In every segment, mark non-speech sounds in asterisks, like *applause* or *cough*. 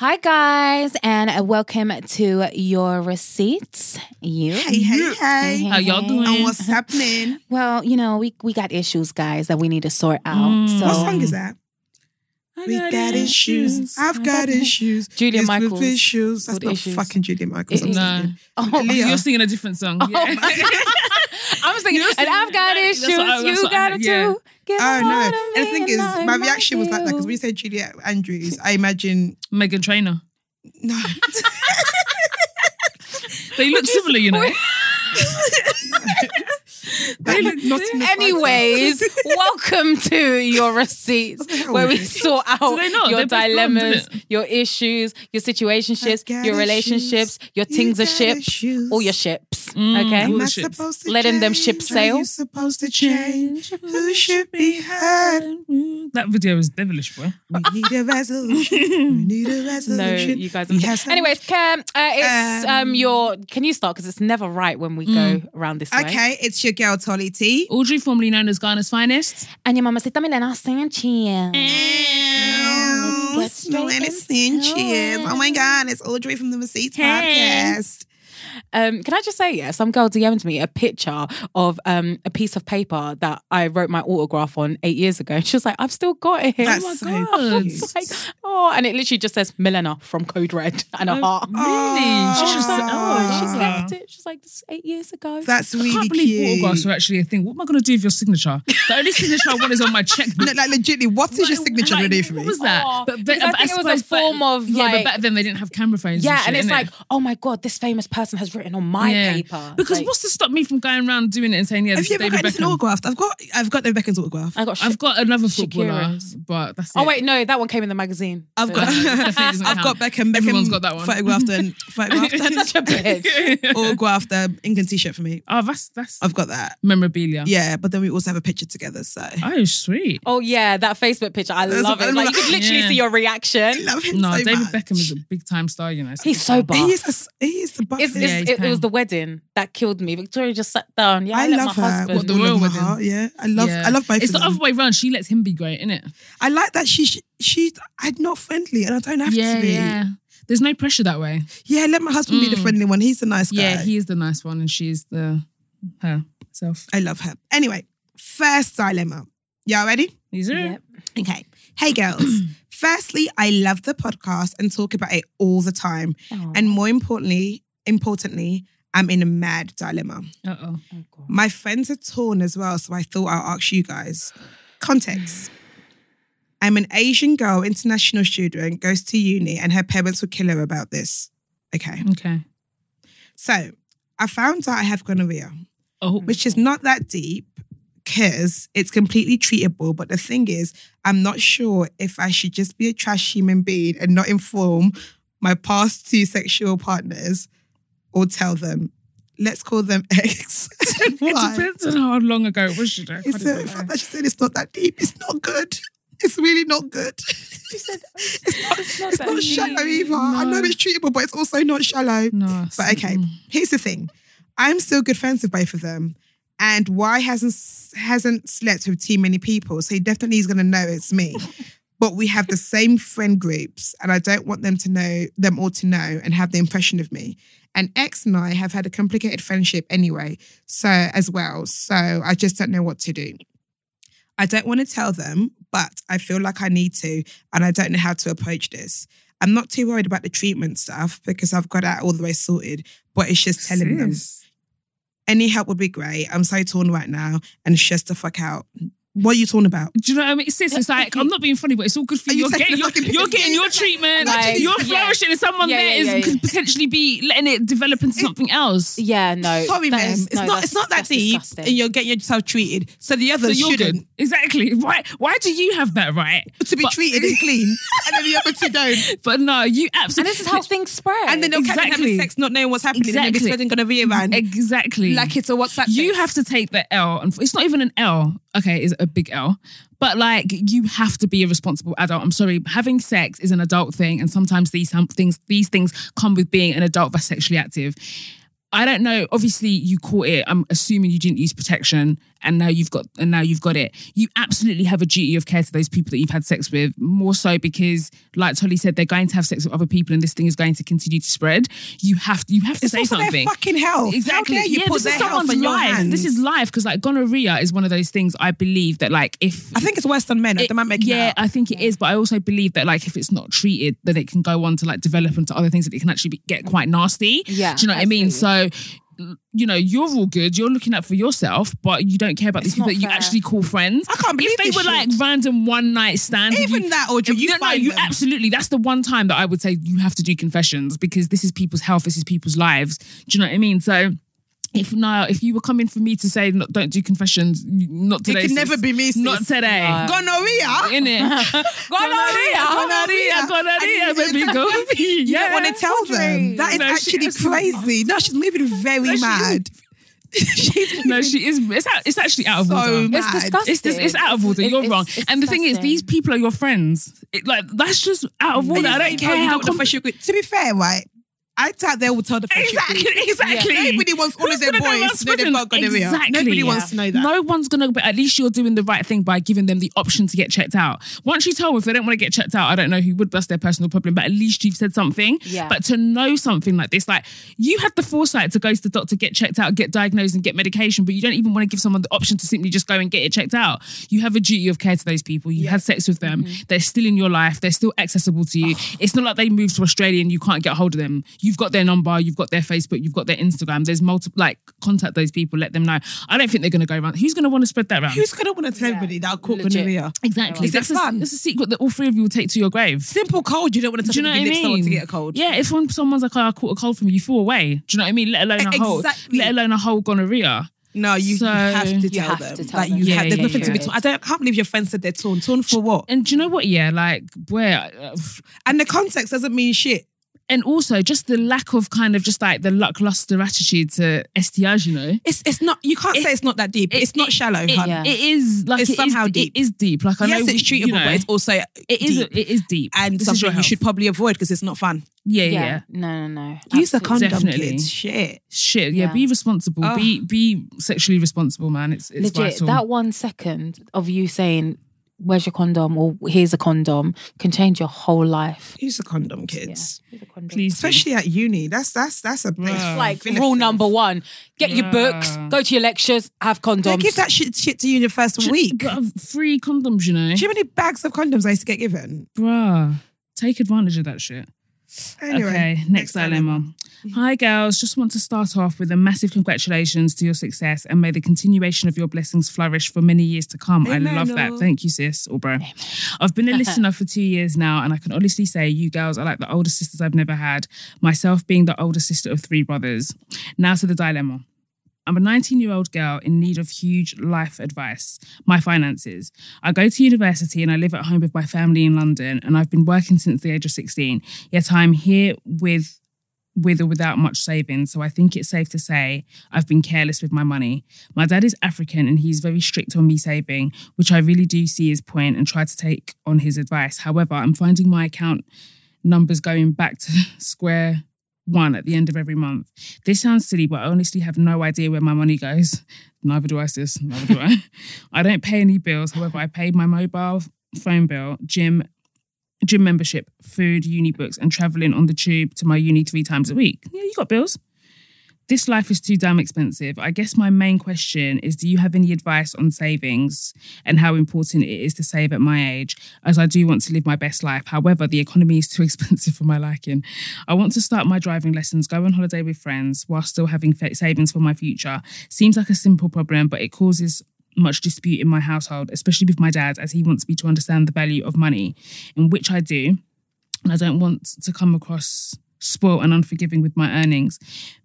Hi, guys, and welcome to your receipts. You. Hey, hey, hey. How y'all doing? And what's happening? *laughs* Well, you know, we we got issues, guys, that we need to sort out. Mm. So, What song is that? I We got issues. I've got issues. Julia These Michaels with Issues. That's called not Issues. fucking Julia Michaels. It No. Oh, Leah. You're singing a different song. Oh Yeah. *laughs* I was thinking, You're and I've got singing- issues. what you got heard, it yeah. too. Give Oh it no! all to And the me thing is, I my might reaction was like that because do. we said Juliet Andrews. I imagine Meghan Trainor. no. *laughs* They look similar, you know. *laughs* *laughs* Anyways, *laughs* welcome to your receipts, where we sort out Do they not? your They're dilemmas, your issues, your situationships, got your issues. relationships, your You things are got ships, all your ships. Mm. Okay, All Am the I ships. supposed to Letting them ship ships Are sail? you supposed to change? Who should be heard? That video is devilish, boy. We need a resolution. We *laughs* need a resolution. no, resolution. you guys. We Are have Anyways, Cam, uh, it's um, Um, your. Can you start? Because it's never right when we go around this way. Okay, it's your girl Tolly T. Audrey, formerly known as Ghana's finest. And your mamacita Milena Sanchez. Ow, Get smelling straight Sanchez. Oh my. God, it's Audrey from the Receipts Hey. podcast. Um, can I just say, yeah, some girl DM'd me a picture of um, a piece of paper that I wrote my autograph on eight years ago. And *laughs* she was like, I've still got it. That's oh my so God. *laughs* cute. Like, oh, and it literally just says Milena from Code Red *laughs* and a Oh, heart. Really? She She's should like, say, oh, she's oh. left it. She's like, this is eight years ago. That's I really can't believe cute. autographs are actually a thing. What am I going to do with your signature? The only signature I want is on my checkbook. No, like legitimately, what is your signature like, gonna do for me? What was that? Oh, but, because I think it was a suppose back- form of, yeah, like- but back then they didn't have camera phones. yeah, and, and it's innit? like, oh my God, this famous person has written on my Yeah. paper. Because Like, what's to stop me from going around doing it and saying, yeah, Have this you is ever David got anything Beckham? autographed? I've got, I've got David Beckham's autograph. I got shit. I've got another footballer, Shakira's. but that's it. Oh wait, no, that one came in the magazine. I've So- got, *laughs* I've got. Beckham. Beckham Everyone's got that one. Photographed and *laughs* photographed and Such a bitch. *laughs* autographed um, England t-shirt for me. Oh, that's that's I've got that. memorabilia. Yeah, but then we also have a picture together. So Oh, sweet. Oh yeah, that Facebook picture. I That's- love it. Like you could literally Yeah. see your I reaction. love him No, so David much. Beckham is a big time star, you know. He's so buff. He is, a, he is the buff. It's, Yeah, it's, he's it, it was the wedding that killed me. Victoria just sat down. Yeah, I, I let love my her. husband. What, the royal wedding? heart, Yeah, I love. Yeah. I love both It's of the them. other way around. She lets him be great, isn't it? I like that she she she's I'm not friendly and I don't have Yeah, to be. yeah. There's no pressure that way. Yeah, let my husband be the Mm. friendly one. He's the nice guy. Yeah, he is the nice one, and she's the her self. I love her. Anyway, first dilemma. Y'all ready? These are Yep. Okay. Hey girls. *clears throat* Firstly, I love the podcast and talk about it all the time. Oh, And more importantly, importantly, I'm in a mad dilemma. Oh. God. My friends are torn as well, so I thought I'll ask you guys. Context. *sighs* I'm an Asian girl, international student, goes to uni, and her parents would kill her about this. Okay. Okay. So I found out I have gonorrhea, Oh, which is not that deep because it's completely treatable. But the thing is, I'm not sure if I should just be a trash human being and not inform my past two sexual partners or tell them. Let's call them *laughs* X. it *laughs* depends on how long ago it was. You know. It's the fact that she said it's not that deep. It's not good. It's really not good. She said *laughs* It's not, it's not it's not shallow either. I know it's treatable, but it's also not shallow. No, But okay, mm. here's the thing. I'm still good friends with both of them. And Y hasn't hasn't slept with too many people, so he definitely is gonna know it's me. but we have the same friend groups, and I don't want them to know them all to know and have the impression of me. And X and I have had a complicated friendship anyway, so as well. So I just don't know what to do. I don't want to tell them, but I feel like I need to, and I don't know how to approach this. I'm not too worried about the treatment stuff because I've got that all the way sorted, but it's just telling them. Any help would be great. I'm so torn right now and stressed the fuck out. What are you talking about? Do you know what I mean? Sis, it's like I'm not being funny, but it's all good for you. you You're taking getting, you're, you're getting your treatment. Like, you're yeah. flourishing, and someone Yeah, there yeah, is yeah, yeah. could potentially be letting it develop into something else. Yeah, no. Sorry, that ma'am. is- It's no, not. It's not that deep, disgusting. and you're getting yourself treated. So the So others you're shouldn't good. Exactly. Why? Why do you have that right? to be But- treated and clean, *laughs* and then the other two don't. But no, you absolutely And absolutely. this is how things spread. And then they'll carry on Exactly. having sex, not knowing what's happening, exactly. and then be Exactly. spreading gonorrhea around exactly like it's a WhatsApp. you have to take the L, and it's not even an L. Okay, is a big L, but like you have to be a responsible adult. I'm sorry, having sex is an adult thing, and sometimes these things these things come with being an adult that's sexually active. I don't know. Obviously, you caught it. I'm assuming you didn't use protection, and now you've got and now you've got it. You absolutely have a duty of care to those people that you've had sex with, more so because, like Tolly said, they're going to have sex with other people, and this thing is going to continue to spread. You have to you have to It's say something. their fucking health. Exactly. How dare you yeah, put this is someone's life. This is life because like gonorrhea is one of those things I believe that like if I think it's worse than men. it- they might make it yeah. I think it is, but I also believe that like if it's not treated, then it can go on to like develop into other things that it can actually be, get quite nasty. Yeah, do you know what I mean? So. You know, you're all good. You're looking out for yourself, but you don't care about these It's people not that you fair. actually call friends. I can't believe if they this were shit. like random one night stands. if Even you- that, Audrey, you no, no, find you them. absolutely. That's the one time that I would say you have to do confessions because this is people's health. This is people's lives. Do you know what I mean? So. If now, if you were coming for me to say not, don't do confessions, not It today. can sis. never be me. sis. Not today. No. Gonorrhea. In it. *laughs* Gonorrhea. gonorrhea, gonorrhea, And baby, *laughs* you- go. You Yeah. don't want to tell them. That is No, actually is crazy. No, she's moving very No, mad. *laughs* she's No, she is. It's out, it's actually out of So order. mad. It's disgusting. It's, it's out of order. It's- You're it's- wrong. it's and the thing is, these people are your friends. It, like that's just out of order. I don't care how. the Com- To be fair, right? I doubt they would tell the friendship exactly, group. exactly. Nobody wants all Who's of their gonna know boys what's to know they've got gonorrhea. Exactly. Nobody Yeah. wants to know that. No one's gonna. But at least you're doing the right thing by giving them the option to get checked out. Once you tell them if they don't want to get checked out, I don't know who would. That's their personal problem. But at least you've said something. Yeah. But to know something like this, like you had the foresight to go to the doctor, get checked out, get diagnosed, and get medication, but you don't even want to give someone the option to simply just go and get it checked out. You have a duty of care to those people. You had sex with them. Mm-hmm. They're still in your life. They're still accessible to you. It's not like they moved to Australia and you can't get hold of them. You've got their number. You've got their Facebook. You've got their Instagram. There's multiple. Like contact those people. Let them know. I don't think they're going to go around. Who's going to want to spread that around? Who's gonna want to tell everybody that I caught Legit. gonorrhea? Exactly. Is it that's, a, fun? that's a secret that all three of you will take to your grave. Simple cold. You don't want to Do you know what I people someone mean? to get a cold. Yeah, if when someone's like, oh, I caught a cold from you, you fall away. Do you know what I mean? Let alone a whole, Exactly. let alone a whole gonorrhea. No, you, So- you have to You tell have them. to tell like them. you Yeah, have. There's yeah, nothing to be yeah. torn. I don't. I can't believe your friend said they're torn. Torn for what? And do you know what? Yeah, like where, uh, And the context doesn't mean shit. And also just the lack of kind of just like the lackluster attitude to STIs. You know, It's it's not. You can't It- say it's not that deep. it- it's not it- shallow. it, hun. Yeah. it is like It's it is- somehow it deep. is deep. Like I yes, know it's treatable, you know, but it's also it is deep. it is deep and This something you should probably avoid because it's not fun. Yeah, yeah, Yeah. yeah. No, no, no. Use a condom, Definitely. kids. Shit. Shit, yeah, Yeah. Be responsible. Oh. Be be sexually responsible, man. It's it's Legit, vital. that one second of you saying, Where's your condom? or Here's a condom can change your whole life. Use a condom, Yeah. kids. here's a condom. Please. Especially at uni. That's that's that's a place. Yeah. Like full of rule number one: get your books, go to your lectures, have condoms. They give that shit, shit to you in your first week. Do But, uh, free condoms, you know, you know how many bags of condoms I used to get given? bruh. Take advantage of that shit. Anyway, okay, next dilemma. Hi, girls. Just want to start off with a massive congratulations to your success and may the continuation of your blessings flourish for many years to come. I love that. Thank you, sis or bro. I've been a *laughs* listener for two years now, and I can honestly say you girls are like the older sisters I've never had, myself being the older sister of three brothers. Now to the dilemma. I'm a 19 year old girl in need of huge life advice. My finances. I go to university and I live at home with my family in London, and I've been working since the age of 16. Yet I'm here with with or without much savings. So I think it's safe to say I've been careless with my money. My dad is African and he's very strict on me saving, which I really do see his point and try to take on his advice. However, I'm finding my account numbers going back to *laughs* square one at the end of every month. This sounds silly, but I honestly have no idea where my money goes. *laughs* Neither do I, sis. Neither do I. *laughs* I don't pay any bills. However, I paid my mobile phone bill, gym, gym membership, food, uni books, and traveling on the tube to my uni three times a week. Yeah, you got bills. This life is too damn expensive. I guess my main question is do you have any advice on savings and how important it is to save at my age, as I do want to live my best life? However, the economy is too *laughs* expensive for my liking. I want to start my driving lessons, go on holiday with friends while still having savings for my future. Seems like a simple problem, but it causes much dispute in my household, especially with my dad, as he wants me to understand the value of money, in which I do. And I don't want to come across spoiled and unforgiving with my earnings.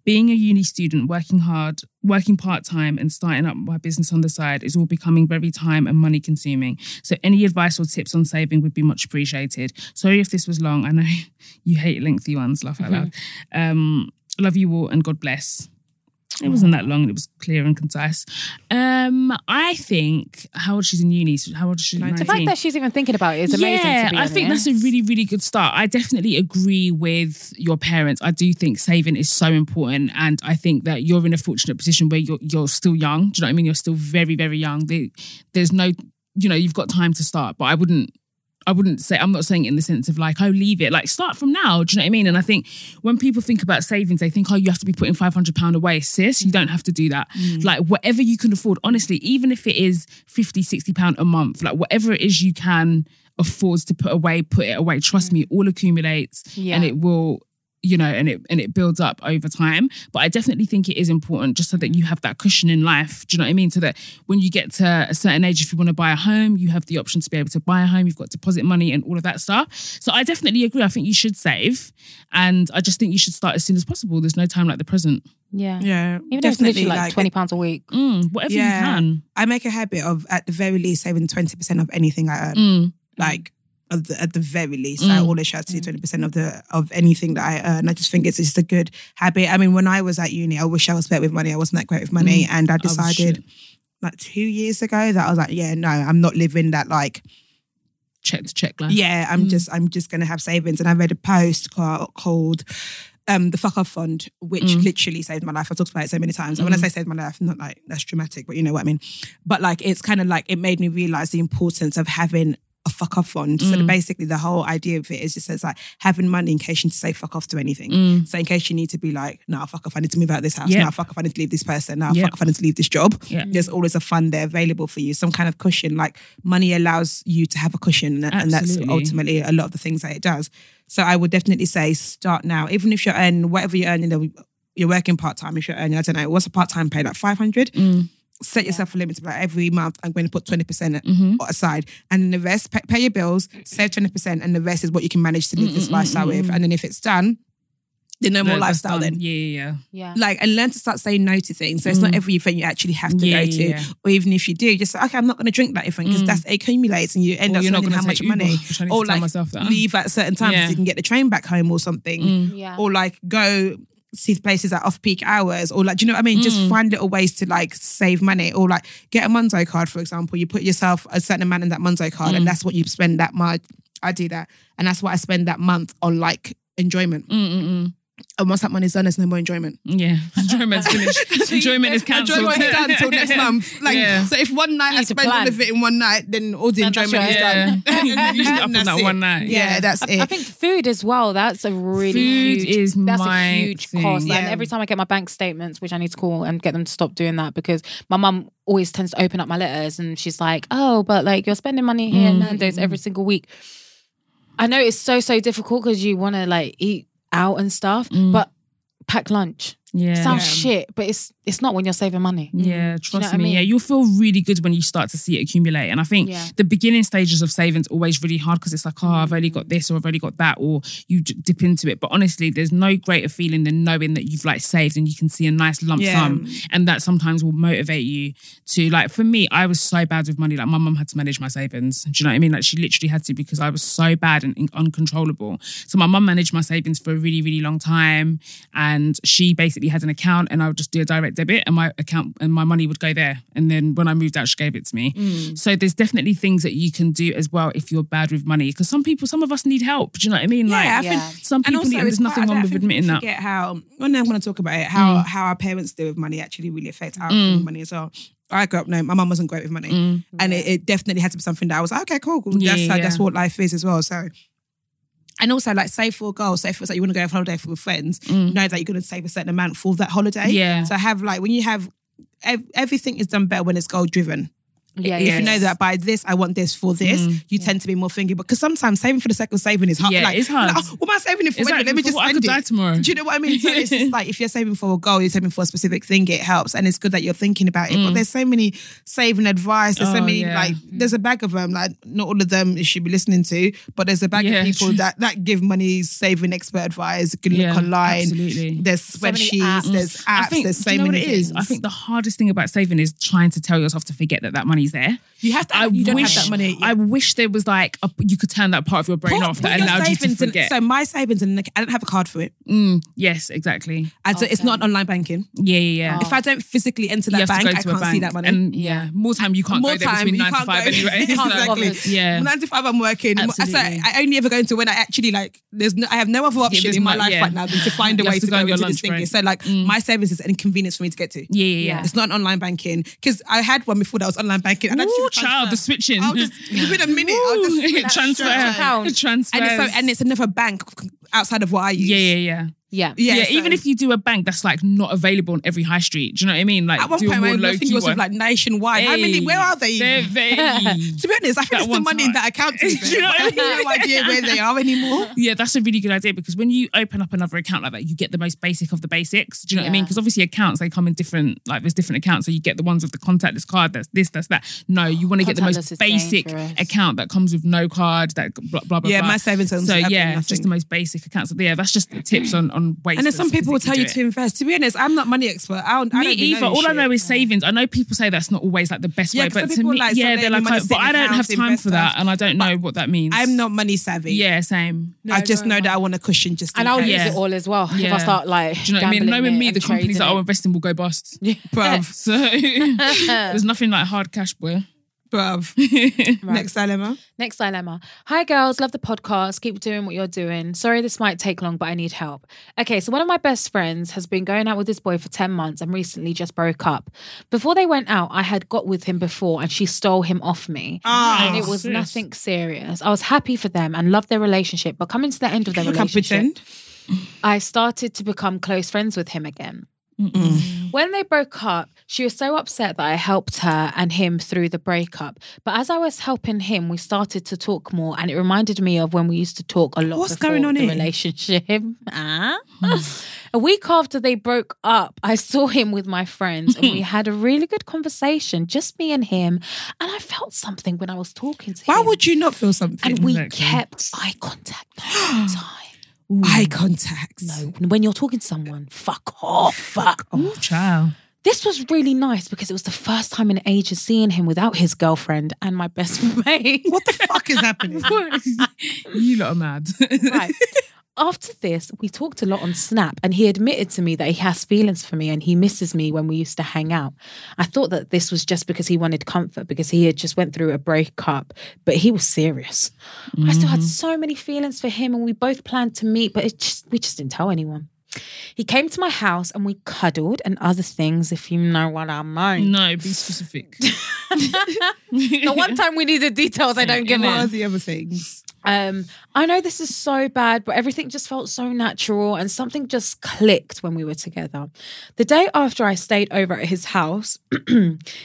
Being a uni student, working hard, working part time, and starting up my business on the side is all becoming very time and money consuming. So, any advice or tips on saving would be much appreciated. Sorry if this was long. I know *laughs* you hate lengthy ones, laugh out loud. Um, love you all and God bless. It wasn't that long. It was clear and concise. Um, I think how old she's in uni. so How old is she? The fact that she's even thinking about it is amazing. Yeah, I think that's a really, really good start. I definitely agree with your parents. I do think saving is so important, and I think that you're in a fortunate position where you're you're still young. Do you know what I mean? You're still very, very young. There's no, you know, you've got time to start, but I wouldn't. I wouldn't say I'm not saying it in the sense of like, oh, leave it. Like start from now. Do you know what I mean? And I think when people think about savings, they think, oh, you have to be putting five hundred pound away. Sis, you don't have to do that. Mm. Like whatever you can afford, honestly, even if it is 50, 60 pound a month, like whatever it is you can afford to put away, put it away. Trust mm. me, all accumulates Yeah. and it will you know and it and it builds up over time. But i definitely think it is important just so that you have that cushion in life. Do you know what i mean? So that when you get to a certain age if you want to buy a home you have the option to be able to buy a home. You've got deposit money and all of that stuff. So i definitely agree. I think you should save. And i just think you should start as soon as possible. There's no time like the present. Yeah. Yeah, Even though it's literally like, twenty pounds a week. mm, whatever Yeah. you can. I make a habit of at the very least saving twenty percent of anything I earn. Mm, Like at the, at the very least, Mm. I always try to do twenty percent of the of anything that I earn. I just think it's just a good habit. I mean, when I was at uni, I wish I was better with money. I wasn't that great with money, Mm. and I I decided shit. like two years ago that I was like, yeah, no, I'm not living that like check to check life yeah, I'm Mm. just I'm just gonna have savings. And I read a post ca- called um, the Fuck Off Fund, which Mm. literally saved my life. I've talked about it so many times. And when I Mm. say saved my life, not like that's dramatic, but you know what I mean. But like it's kind of like it made me realize the importance of having a fuck off fund. So Mm. basically, the whole idea of it is just it's like having money in case you need to say fuck off to anything. Mm. So in case you need to be like, nah, fuck off, I need to move out of this house. Yeah. Nah, fuck off, I need to leave this person. Nah, Yeah. fuck off, I need to leave this job. Yeah. There's always a fund there available for you, some kind of cushion. Like money allows you to have a cushion, and, and that's ultimately a lot of the things that it does. So I would definitely say start now, even if you're earning whatever you're earning. You're working part time. If you're earning, I don't know, what's a part time pay? Like five hundred. Mm. Set yourself a limit. Like every month, I'm going to put twenty percent Mhm. aside, and then the rest, pay, pay your bills, save twenty percent, and the rest is what you can manage to live this Mm, mm, lifestyle mm, with. mm. And then if it's done, then no more No, that's lifestyle. done. Then yeah yeah yeah Yeah. like and learn to start saying no to things. So it's not Mm. every event you actually have to Yeah, go to, yeah, yeah. or even if you do, just say, okay, I'm not going to drink that event because Mm. that's it accumulates and you end Or up you're not spending gonna how much Uber, money, which I need or like leave at certain times Yeah. so you can get the train back home or something, Mm. Yeah. or like go see places at off peak hours, or like do you know what I mean? Just Mm. find little ways to like save money, or like get a Monzo card, for example. You put yourself a certain amount in that Monzo card, Mm. and that's what you spend that month. I do that, and that's what I spend that month on like enjoyment. Mm, mm, mm. And once that money's done, there's no more enjoyment. Yeah, enjoyment's *laughs* finished. Enjoyment is cancelled. *laughs* Enjoyment is done until next *laughs* month. Like, Yeah. so if one night You I spend all of it in one night, then all the Then that's enjoyment is your- done. Yeah. You used it up on That's that it. one night. Yeah, Yeah. that's I, it. I think food as well. That's a really Food huge. is that's my a huge thing. cost. And Yeah. every time I get my bank statements, which I need to call and get them to stop doing that because my mum always tends to open up my letters and she's like, "Oh, but like you're spending money here and Mm. Nando's every single week." I know it's so so difficult because you want to like eat out and stuff, Mm. but pack lunch Yeah. sounds shit, but it's it's not when you're saving money. Yeah, Do you trust know what I me. mean? Yeah, you'll feel really good when you start to see it accumulate. And I think Yeah. the beginning stages of savings always really hard because it's like, oh, I've only mm. got this or I've only got that, or you dip into it. But honestly, there's no greater feeling than knowing that you've like saved and you can see a nice lump Yeah. sum, and that sometimes will motivate you to like. For me, I was so bad with money. Like my mum had to manage my savings. Do you know what I mean? Like she literally had to because I was so bad and uncontrollable. So my mum managed my savings for a really, really long time, and she basically had an account, and I would just do a direct debit, and my account and my money would go there. And then when I moved out, she gave it to me. Mm. So there's definitely things that you can do as well if you're bad with money. Because some people, some of us need help. Do you know what I mean? Yeah, like, I think- some people need, and there's nothing wrong with admitting that. Forget how. Well, now I'm going to talk about it. How Mm. how our parents deal with money actually really affect our Mm. money as well. I grew up, no, my mum wasn't great with money. Mm. And it, it definitely had to be something that I was like, okay, cool. cool. Yeah, that's, yeah. that's what life is as well. So, and also like save for a goal. Say for it's like you want to go on holiday with friends, Mm. know that you're going to save a certain amount for that holiday. Yeah. So have like when you have ev- everything is done better when it's goal driven. Yeah, if yeah. you know that by this, I want this for this, Mm. you tend to be more thinking. Because sometimes saving for the sake of saving is hard. Yeah, like, it's hard. like, oh, what am I saving it for? Wait, like, let me just I could it. die tomorrow. Do you know what I mean? So it's just *laughs* like if you're saving for a goal, you're saving for a specific thing, it helps. And it's good that you're thinking about it. But Mm. there's so many saving advice. There's so Oh, many yeah. like there's a bag of them. Like not all of them you should be listening to, but there's a bag Yeah, of people true. *laughs* that that give money saving expert advice. You can Yeah, look online. absolutely. There's spreadsheets. apps. There's apps. Think, there's so you know many it is? I think the hardest thing about saving is trying to tell yourself to forget that that money money's there. You have to. I you don't wish have that money. I wish there was like a, you could turn that part of your brain Put- off that allowed you to savings in- so my savings and I don't have a card for it. Mm, yes, exactly. I don't- It's not online banking. Yeah, yeah, yeah. If I don't physically enter that bank, I can't bank. see that money. And yeah, more time you can't More go there time, between you nine to can't five go. anyway. *laughs* You exactly. Yeah. Nine to five, I'm working. Absolutely. I, I only ever go into when I actually like. There's no, I have no other option there's in my life right now than to find a *laughs* way to to go go into this thinking. So like, Mm. my savings is an inconvenience for me to get to. Yeah, yeah, yeah. Yeah. It's not online banking because I had one before that was online banking. And I just child, the switching. I'll just *laughs* within a minute. I'll just *laughs* transfer, straight away. account. transfer. And it's, so, and it's another bank outside of what I use. yeah, yeah, yeah. Yeah. Yeah, Yeah, so- even if you do a bank that's like not available on every high street, do you know what I mean? Like At one point, I low think it was one. with like nationwide. How many? Hey, Where are they? They're even? *laughs* very. To be honest, I think That it's the one money in that account. *laughs* Do you know what but I I have no idea where they are anymore. *laughs* Yeah, that's a really good idea because when you open up another account like that, you get the most basic of the basics. Do you know what I mean? Because obviously accounts they come in different, like there's different accounts. So you get the ones with the contactless card. That's this, that's that. No, you want to get the most basic dangerous. account that comes with no card. That blah blah blah. Yeah, blah. my savings accounts So yeah, nothing. just the most basic accounts. So yeah, that's just the tips *clears throat* on on ways. And then some people will tell you do to invest. To be honest, I'm not money expert. I don't, I Me don't either. know All I know is savings. I know people say that's not always like the best Yeah, way, 'cause but to me, like, yeah, they they're only like, money oh, but I don't have time for that, and I don't know what that means. I'm not money savvy. Yeah, same. I just know no. that I want a cushion just in And I'll case. use it all as well if I start like. Do you know what I mean? Knowing me, the companies that trading are it. investing will go bust. *laughs* Bruv, So *laughs* there's nothing like hard cash, boy. Bruv. *laughs* Next dilemma. Next dilemma. Hi, girls. Love the podcast. Keep doing what you're doing. Sorry this might take long, but I need help. Okay, so one of my best friends has been going out with this boy for 10 months and recently just broke up. Before they went out, I had got with him before and she stole him off me. Ah, and it was nothing serious. I was happy for them and loved their relationship, but coming to the end of their relationship. I started to become close friends with him again. Mm. When they broke up, she was so upset that I helped her and him through the breakup. But as I was helping him, we started to talk more, and it reminded me of when we used to talk a lot. What's going on in the here? relationship? *laughs* Ah. Mm. *laughs* a week after they broke up, I saw him with my friends, and we mm. had a really good conversation, just me and him. And I felt something when I was talking to Why him. Why would you not feel something? And we Exactly. kept eye contact the whole *gasps* time. Eye contact. No, when you're talking to someone, fuck off. Fuck off. Ooh, child. This was really nice because it was the first time in ages seeing him without his girlfriend and my best *laughs* mate. What the fuck is happening? *laughs* *laughs* you lot are mad. right. After this, we talked a lot on Snap, and he admitted to me that he has feelings for me and he misses me when we used to hang out. I thought that this was just because he wanted comfort because he had just went through a breakup, but he was serious. I still had mm-hmm. so many feelings for him, and we both planned to meet, but it just we just didn't tell anyone. He came to my house and we cuddled and other things, if you know what I mean. no, be specific. *laughs* The one time we needed details, I don't give What are the other things? Um, I know this is so bad, but everything just felt so natural and something just clicked when we were together. The day after I stayed over at his house, *clears throat*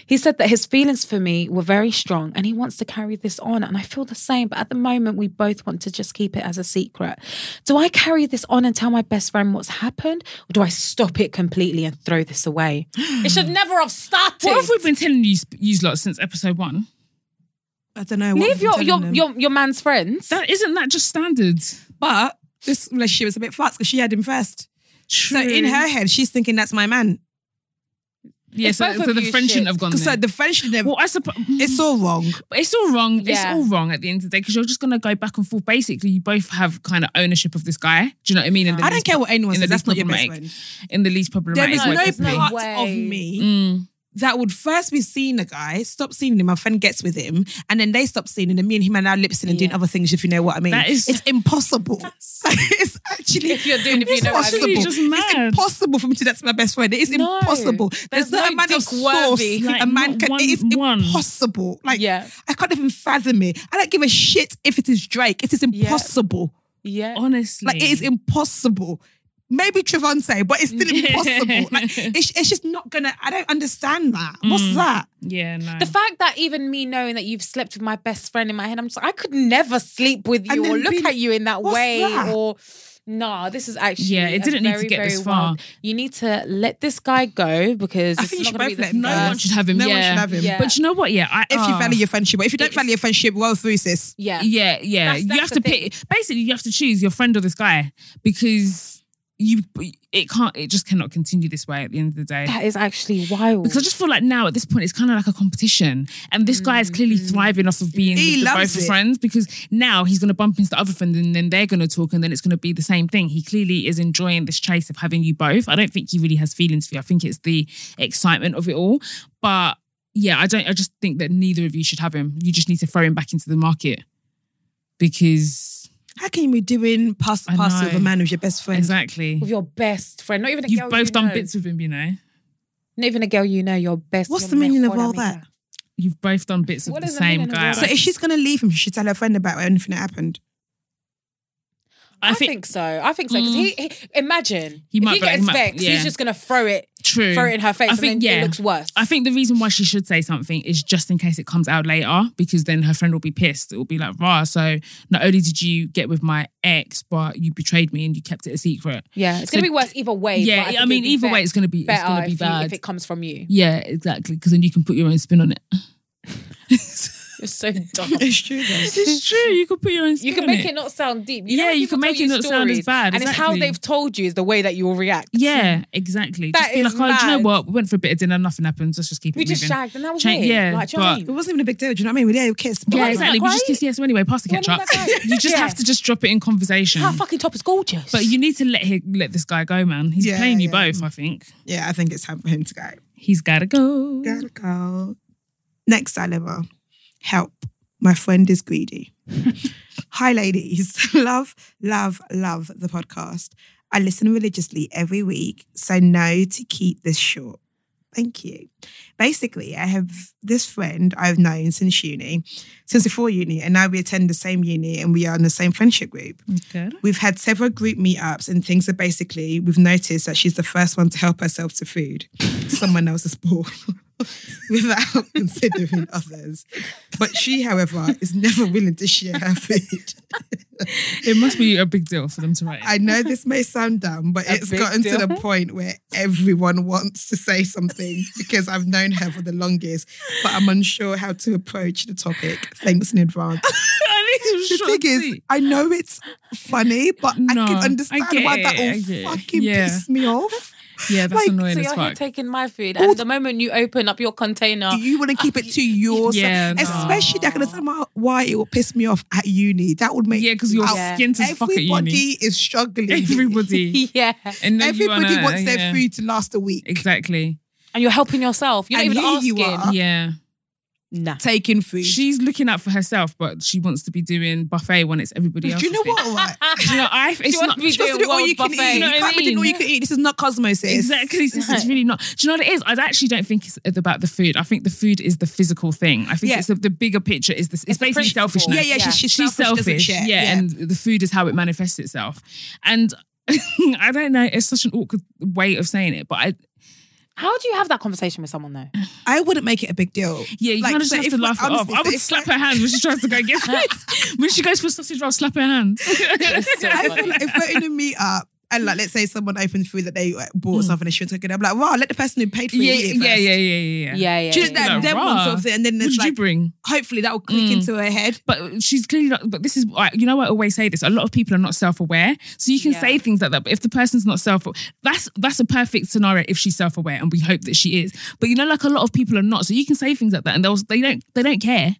he said that his feelings for me were very strong and he wants to carry this on. And I feel the same, but at the moment, we both want to just keep it as a secret. Do I carry this on and tell my best friend what's happened, or do I stop it completely and throw this away? it should never have started. what have we been telling you, you lot since episode one? I don't know. what Leave your your, them. your your man's friends. That isn't that just standard? But this relationship was a bit fucked because she had him first. True. So in her head, she's thinking that's my man. yeah. So, so the you shouldn't have gone. So there. the friendship, well, I suppose it's all wrong. it's all wrong. It's all wrong at the end of the day because you're just gonna go back and forth. Basically, you both have kind of ownership of this guy. Do you know what I mean? In I don't least- care what anyone says. That's not your best problematic- friend. In the least There problematic is way no part way. of me Mm. That would first be seeing a guy, stop seeing him, my friend gets with him, and then they stop seeing him, and me and him are now lip syncing and doing other things, if you know what I mean. That is- it's impossible. *laughs* *laughs* it's actually If you're doing- if you know what I impossible. mean. Just It's mad. impossible for me to that's my best friend. It is No. impossible. There's not no a man of source. Like, a man can. one- it is one. impossible. Like Yeah. I can't even fathom it. I don't give a shit if it is Drake. It is impossible. yeah. Honestly, Like it is impossible. Maybe Trevante, but it's still impossible. like *laughs* it's, it's just not gonna. I don't understand that. What's Mm. that? yeah, no. The fact that even me knowing that you've slept with my best friend in my head, I'm just like, I could never sleep with you And or look be- at you in that way that? or nah, this is actually Yeah, it didn't need to get very this far. wild- You need to let this guy go because I think you not should both be let him no go. one first- should have him. No yeah. one should have him. Yeah. But you know what? Yeah, I, If you ah. value your friendship, but if you don't value your friendship, well through sis. Yeah. Yeah, yeah. That's- you have to thing. pick. Basically, you have to choose your friend or this guy because you it can't it just cannot continue this way at the end of the day. That is actually wild. Because I just feel like now at this point it's kind of like a competition, and this guy is clearly mm. thriving off of being He with the loves both it. friends. Because now he's going to bump into the other friend, and then they're going to talk, and then it's going to be the same thing. He clearly is enjoying this chase of having you both. I don't think he really has feelings for you. I think it's the excitement of it all. But yeah, I don't. I just think that neither of you should have him. You just need to throw him back into the market because How can you be doing pass the I parcel with know. a man who's your best friend? exactly with your best friend, not even a you've girl both you done know. bits with him. You know, Not even a girl you know. Your best. What's your the meaning of mejor all amiga. that? you've both done bits of What the is the same meaning of guy. all So if she's gonna leave him, she should tell her friend about anything that happened. I, think, so. I think so because he, mm. he imagine He if might he be gets he might- vexed, yeah. he's just gonna throw it, true. throw it in her face, I and think, yeah. it looks worse. I think the reason why she should say something is just in case it comes out later, because then her friend will be pissed. It will be like, rah. So not only did you get with my ex, but you betrayed me and you kept it a secret. yeah, it's So- gonna be worse either way. yeah, but I, think mean, either way, it's gonna be it's gonna be if, you- bad. if it comes from you. yeah, exactly. Because then you can put your own spin on it. *laughs* You're so *laughs* dumb. It's true though. it's true. You could put your own spin You can make it. it not sound deep. Yeah, you can make it not sound as bad, And it's how they've told you is the way that you will react. Yeah, exactly. That just be is like, oh, do you know what? We went for a bit of dinner, nothing happens. Let's just keep We it We just moving. shagged and that was Cha- it. yeah, like, do you know what I but- It wasn't even a big deal. Do you know what I mean? We did kiss. Yeah, wasn't exactly. that We just great? kiss yes anyway. Pass the Wasn't ketchup. You just Yeah. have to just drop it in conversation. Her fucking top is gorgeous. But you need to let him, let this guy go, man. He's playing you both. I think Yeah, I think it's time for him to go. he's gotta go. Gotta go. Next dilemma. Help. My friend is greedy. *laughs* Hi, ladies. *laughs* love, love, love the podcast. I listen religiously every week, so know to keep this short. Thank you. Basically, I have this friend I've known since uni, since before uni, and now we attend the same uni and we are in the same friendship group. Good. We've had several group meetups and things are basically, we've noticed that she's the first one to help herself to food. *laughs* Someone else's pool. *laughs* Without *laughs* considering others. But she, however, is never willing to share her food. *laughs* It must be a big deal for them to write. I know this may sound dumb, but A it's gotten to the point where everyone wants to say something because I've known her for the longest, but I'm unsure how to approach the topic. Thanks in advance. I The thing is. I know it's funny, but I can I understand get why that I will fucking Yeah. piss me off. Yeah, that's like, annoying so as you're here fuck. taking my food, All and the moment you open up your container, You want to keep it to yours. Yeah, no. Especially, I can understand why- why it will piss me off at uni. That would make Yeah, because you're Yeah. skint as fuck at everybody uni. is struggling. *laughs* *laughs* Everybody. yeah, And then Everybody wanna- wants their yeah. food to last a week. Exactly. and you're helping yourself. You're not And even here asking. you are. Yeah. Nah. Taking food. She's looking out for herself, but she wants to be doing buffet when it's everybody else. Do you know what? Right? *laughs* Do you know, I, it's not. She wants to do all you can buffet. eat. You know You what I can't be doing all you can eat. This is not cosmosis. Exactly. It's, it's really not. Do you know what it is? I actually don't think it's about the food. I think the food is the physical thing. I think Yeah. it's the, the bigger picture. Is this? It's, It's basically selfishness. Yeah, yeah, Yeah. She's, she's, She's selfish. selfish. share. Yeah, and the food is how it manifests itself. And *laughs* I don't know. It's such an awkward way of saying it, but I How do you have that conversation with someone though? I wouldn't make it a big deal. yeah, you Like, kind of so just have to we- laugh it off. I would slap we- her hand when she tries to go get *laughs* food. when she goes for sausage roll, slap her hand. *laughs* *laughs* I feel like if we're in a meetup and like let's say someone opened food that they bought something and she wants to get it, I'm like, wow, let the person who paid for yeah, it eat yeah, first. yeah, yeah, yeah, yeah. Yeah, yeah. Do you yeah. know that Like, them one sort of thing, and then What it's did you bring? hopefully that will click Mm. into her head. But she's clearly not. But this is, you know, I always say this. A lot of people are not self-aware, so you can Yeah. say things like that. But if the person's not self, that's that's a perfect scenario if she's self-aware, and we hope that she is. But you know, like a lot of people are not, so you can say things like that, and they'll they don't they don't care.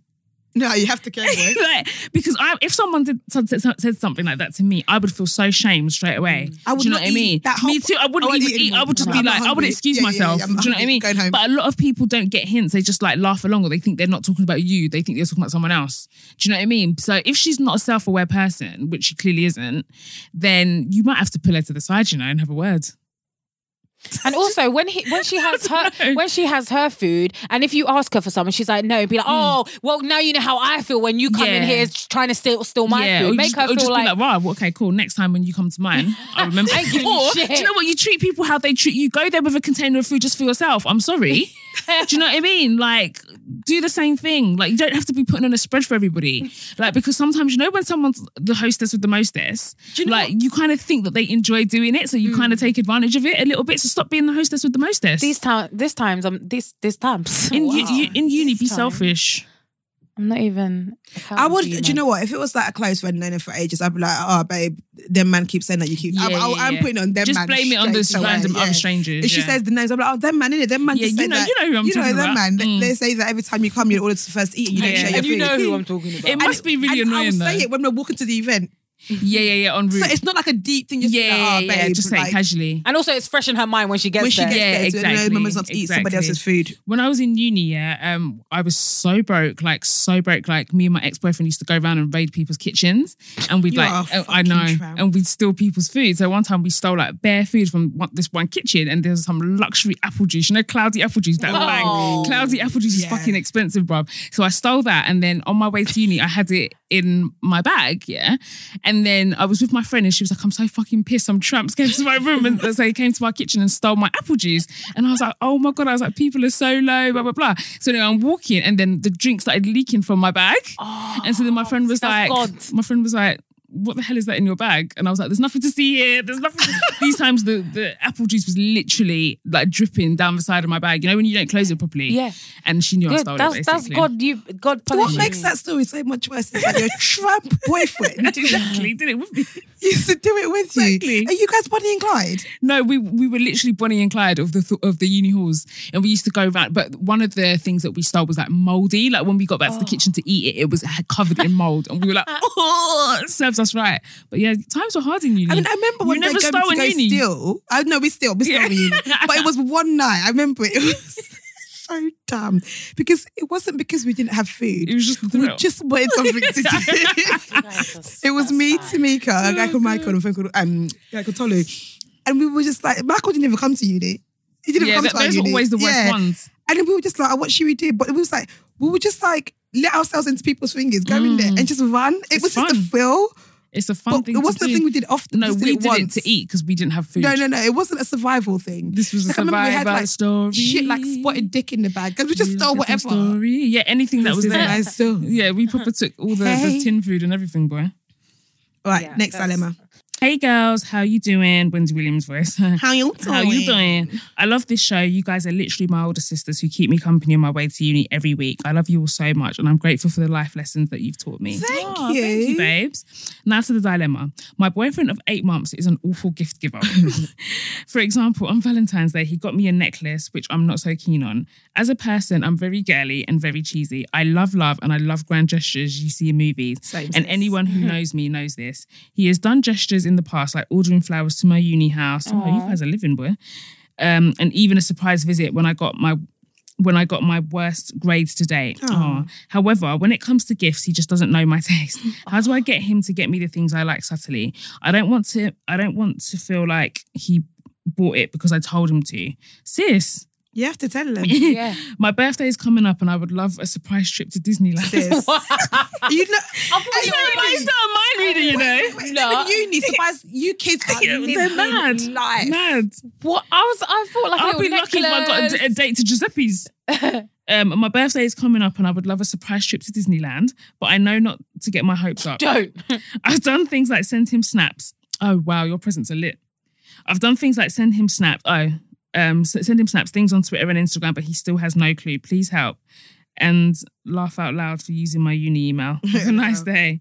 No, you have to care. *laughs* because I, if someone did said, said something like that to me, I would feel so shamed straight away. Mm. I would Do you know not what I mean? eat that whole- me too. I wouldn't I even eat. I would just I'm be like, I would excuse Yeah, yeah, yeah, myself. Do you know what I mean? But a lot of people don't get hints. They just like laugh along, or they think they're not talking about you. They think they're talking about someone else. Do you know what I mean? So if she's not a self-aware person, which she clearly isn't, then you might have to pull her to the side, you know, and have a word. *laughs* And also when he when she has *laughs* her when she has her food, and if you ask her for something, she's like no, be like, oh, well now you know how I feel when you come in Hmm. Here trying to steal steal my yeah, food. or Make just, her or feel just like, be like, right, well, okay, cool. Next time when you come to mine, *laughs* I remember. Give a or shit. do you know what? You treat people how they treat you. Go there with a container of food just for yourself. I'm sorry. *laughs* do you know what I mean? Like, do the same thing. Like, you don't have to be putting on a spread for everybody. Like, because sometimes you know when someone's the hostess with the mostess, you know like you kind of think that they enjoy doing it, so you kind of take advantage of it a little bit. So stop being the hostess with the mostess. these time this times um these these times in, *laughs* Wow. u- in uni, be time. selfish. I'm not even. I would. Do you know what? If it was like a close friend known for ages, I'd be like, "Oh, babe, them man keeps saying that you keep." Yeah, I'm, yeah, I'm yeah. putting it on them Just man. blame it on the away, random other strangers. If she says the names, I'm like, "Oh, them man, innit? Them man Yeah, just you say know- that." you know who I'm you know talking them about. man. They- Mm. They say that every time you come, you're ordered to first eat. You Yeah, don't share yeah. your And you food. know who I'm talking *laughs* about. It must be really and annoying I'll say it when we're walking to the event. Yeah, yeah, yeah. On route. So it's not like a deep thing. Just yeah, yeah, yeah, like, oh, yeah, babe, just say it like, casually. and also, it's fresh in her mind when she gets when she there. gets Yeah, there, so exactly, no, remembers not to eat somebody else's food. When I was in uni, yeah, um, I was so broke, like so broke. Like me and my ex boyfriend used to go around and raid people's kitchens, and we'd You like, are a I know, tramp. and we'd steal people's food. So one time we stole like bare food from one, this one kitchen, and there was some luxury apple juice. You know, cloudy apple juice. That Oh. bang, cloudy apple juice is fucking expensive, bruv. So I stole that, and then on my way to uni, I had it in my bag, yeah. And then I was with my friend, and she was like, "I'm so fucking pissed. Some tramps came to my room and so they came to my kitchen and stole my apple juice." And I was like, "Oh my god!" I was like, "People are so low, blah blah blah." So then I'm walking, and then the drink started leaking from my bag, oh, and so then my friend was like, God. "My friend was like." What the hell is that in your bag? And I was like, "There's nothing to see here. There's nothing." These times, the, the apple juice was literally like dripping down the side of my bag. You know when you don't close it properly. Yeah. And she knew I stole That's it. that's God. You God What punishing makes that story so much worse is that your tramp *laughs* boyfriend exactly. Did it with me? *laughs* used to do it with Exactly. you. Are you guys Bonnie and Clyde? No, we we were literally Bonnie and Clyde of the th- of the uni halls, and we used to go around. But one of the things that we stole was like moldy. Like when we got back to the oh. kitchen to eat it, it was covered in mold, and we were like, *laughs* "Oh, it serves us right." But yeah, times were hard in uni. I mean, I remember You when they never go to in go uni. steal. I know we still, we still *laughs* Yeah. uni. But it was one night. I remember it. It was *laughs* so dumb because it wasn't because we didn't have food. it was just the we thrill. just wanted something to *laughs* do. it was me, Tamika, a guy called Michael, and a friend called um, a guy called Tolu, and we were just like, Michael didn't even come to uni. He didn't yeah, come that, to our those are uni. always the worst Yeah. ones. And then we were just like, oh, what should we do? But it was like, we were just like let ourselves into people's fingers, go in there and just run. It It's was just a fun. Thrill. It's a fun But thing. it wasn't to a do. thing we did often. No, just we did it once. to eat because we didn't have food. No, no, no. It wasn't a survival thing. This was a Like, *laughs* I remember we survival had like story. shit like spotted dick in the bag because we just stole whatever. Story. Yeah, anything that This was is there. my story. Yeah, we proper took all the, Hey. the tin food and everything, boy. All right, Yeah, next dilemma. Hey girls, how you doing? Wendy Williams voice. *laughs* How you doing? How you doing? I love this show. You guys are literally my older sisters who keep me company on my way to uni every week. I love you all so much, and I'm grateful for the life lessons that you've taught me. Thank Aw, you. Thank you, babes. Now to the dilemma. My boyfriend of eight months is an awful gift giver. *laughs* for example, on Valentine's Day, he got me a necklace, which I'm not so keen on. As a person, I'm very girly and very cheesy. I love love and I love grand gestures you see in movies. Same, and sis. anyone who *laughs* knows me knows this. He has done gestures in the past, like ordering flowers to my uni house. Oh, you guys are living, boy. Um, and even a surprise visit when I got my when I got my worst grades to date. Aw. However, when it comes to gifts, he just doesn't know my *laughs* taste. How do I get him to get me the things I like subtly? I don't want to. I don't want to feel like he bought it because I told him to. Sis, You have to tell them. *laughs* Yeah. my birthday is coming up, and I would love a surprise trip to Disneyland. Sis. *laughs* *laughs* you know, thought you were But it's not a mind reader, you know. Wait, No. no. uni, surprise, you kids are they're mad. life. Mad. What I was, I thought like I'll little be lucky if I got a, a date to Giuseppe's. um, my birthday is coming up, and I would love a surprise trip to Disneyland. But I know not to get my hopes up. Don't. I've done things like send him snaps. Oh wow, your presents are lit. I've done things like send him snaps. Oh, um, send him snaps, things on Twitter and Instagram, but he still has no clue. Please help. And laugh out loud for using my uni email. *laughs* Have a nice day.